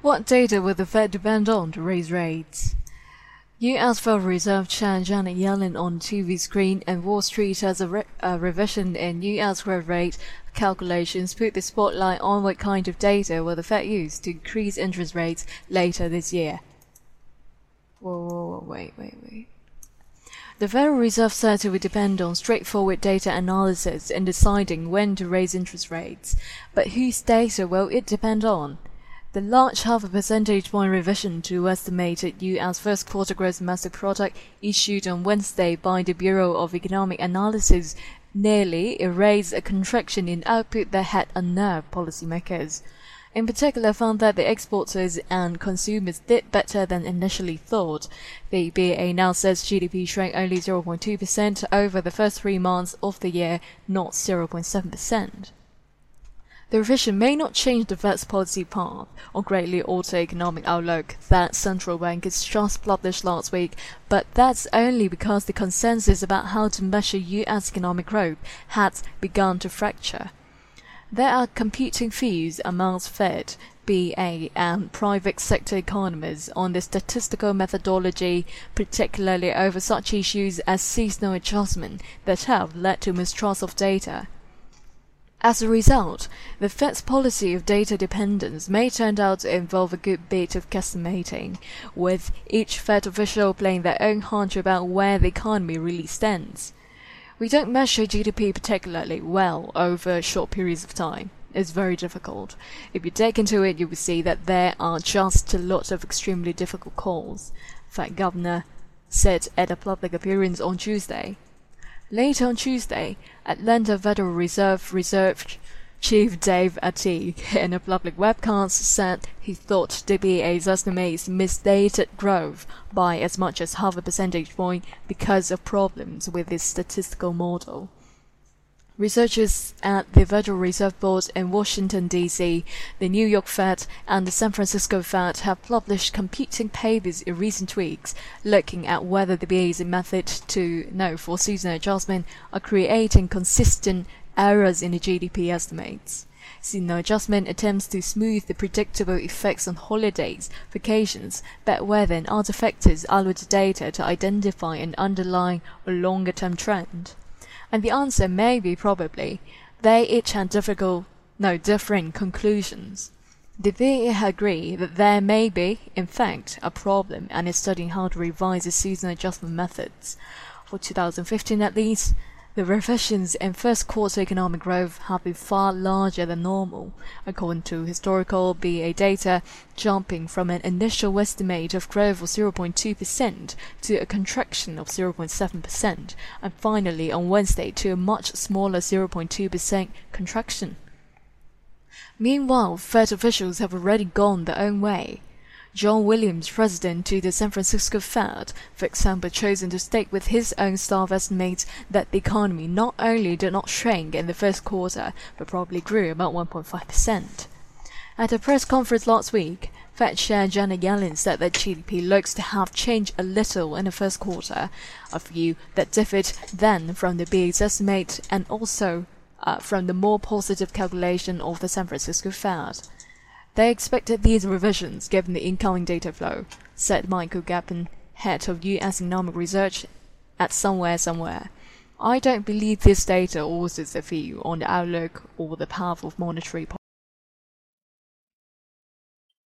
What data will the Fed depend on to raise rates? U.S. Federal Reserve Chair Janet Yellen on TV screen and Wall Street as a, re a revision in U.S. growth rate calculations put the spotlight on what kind of data will the Fed use to increase interest rates later this year. Whoa, whoa, whoa wait, wait, wait. The Federal Reserve said it would depend on straightforward data analysis in deciding when to raise interest rates. But whose data will it depend on? The large half a percentage point revision to estimated U.S. first quarter gross domestic product issued on Wednesday by the Bureau of Economic Analysis nearly erased a contraction in output that had unnerved policymakers. In particular, found that the exporters and consumers did better than initially thought. The BEA now says GDP shrank only 0.2% over the first three months of the year, not 0.7%. The revision may not change the Fed's policy path or greatly alter economic outlook that central bank bankers just published last week, but that's only because the consensus about how to measure US economic growth has begun to fracture. There are competing views amongst Fed, BEA, and private sector economists on the statistical methodology, particularly over such issues as seasonal adjustment that have led to mistrust of data. As a result, the Fed's policy of data dependence may turn out to involve a good bit of guesstimating, with each Fed official playing their own hunch about where the economy really stands. We don't measure GDP particularly well over short periods of time. It's very difficult. If you dig into it, you will see that there are just a lot of extremely difficult calls. Fed Governor said at a public appearance on Tuesday. Late on Tuesday, Atlanta Federal Reserve Reserve Chief Dave Atik, in a public webcast, said he thought the BEA's estimates misstated growth by as much as half a percentage point because of problems with its statistical model. Researchers at the Federal Reserve Board in Washington, D.C., the New York Fed, and the San Francisco Fed have published competing papers in recent weeks looking at whether the BEA's method to know for seasonal adjustment are creating consistent errors in the GDP estimates. Seasonal adjustment attempts to smooth the predictable effects on holidays, vacations, bad weather, and other factors allow the data to identify an underlying or longer term trend and the answer may be probably they each had difficult, no, differing conclusions. The VA agree that there may be, in fact, a problem and is studying how to revise the seasonal adjustment methods. For 2015 at least, the revisions in first quarter economic growth have been far larger than normal, according to historical BEA data, jumping from an initial estimate of growth of 0.2% to a contraction of 0.7%, and finally on Wednesday to a much smaller 0.2% contraction. Meanwhile, Fed officials have already gone their own way. John Williams, president to the San Francisco Fed, for example, chosen to state with his own staff estimates that the economy not only did not shrink in the first quarter, but probably grew about 1.5%. At a press conference last week, Fed Chair Janet Yellen said that GDP looks to have changed a little in the first quarter, a view that differed then from the BEA's estimate and also uh, from the more positive calculation of the San Francisco Fed. They expected these revisions given the incoming data flow, said Michael Gapen, head of US economic research at Somewhere Somewhere. I don't believe this data alters the view on the outlook or the path of monetary policy.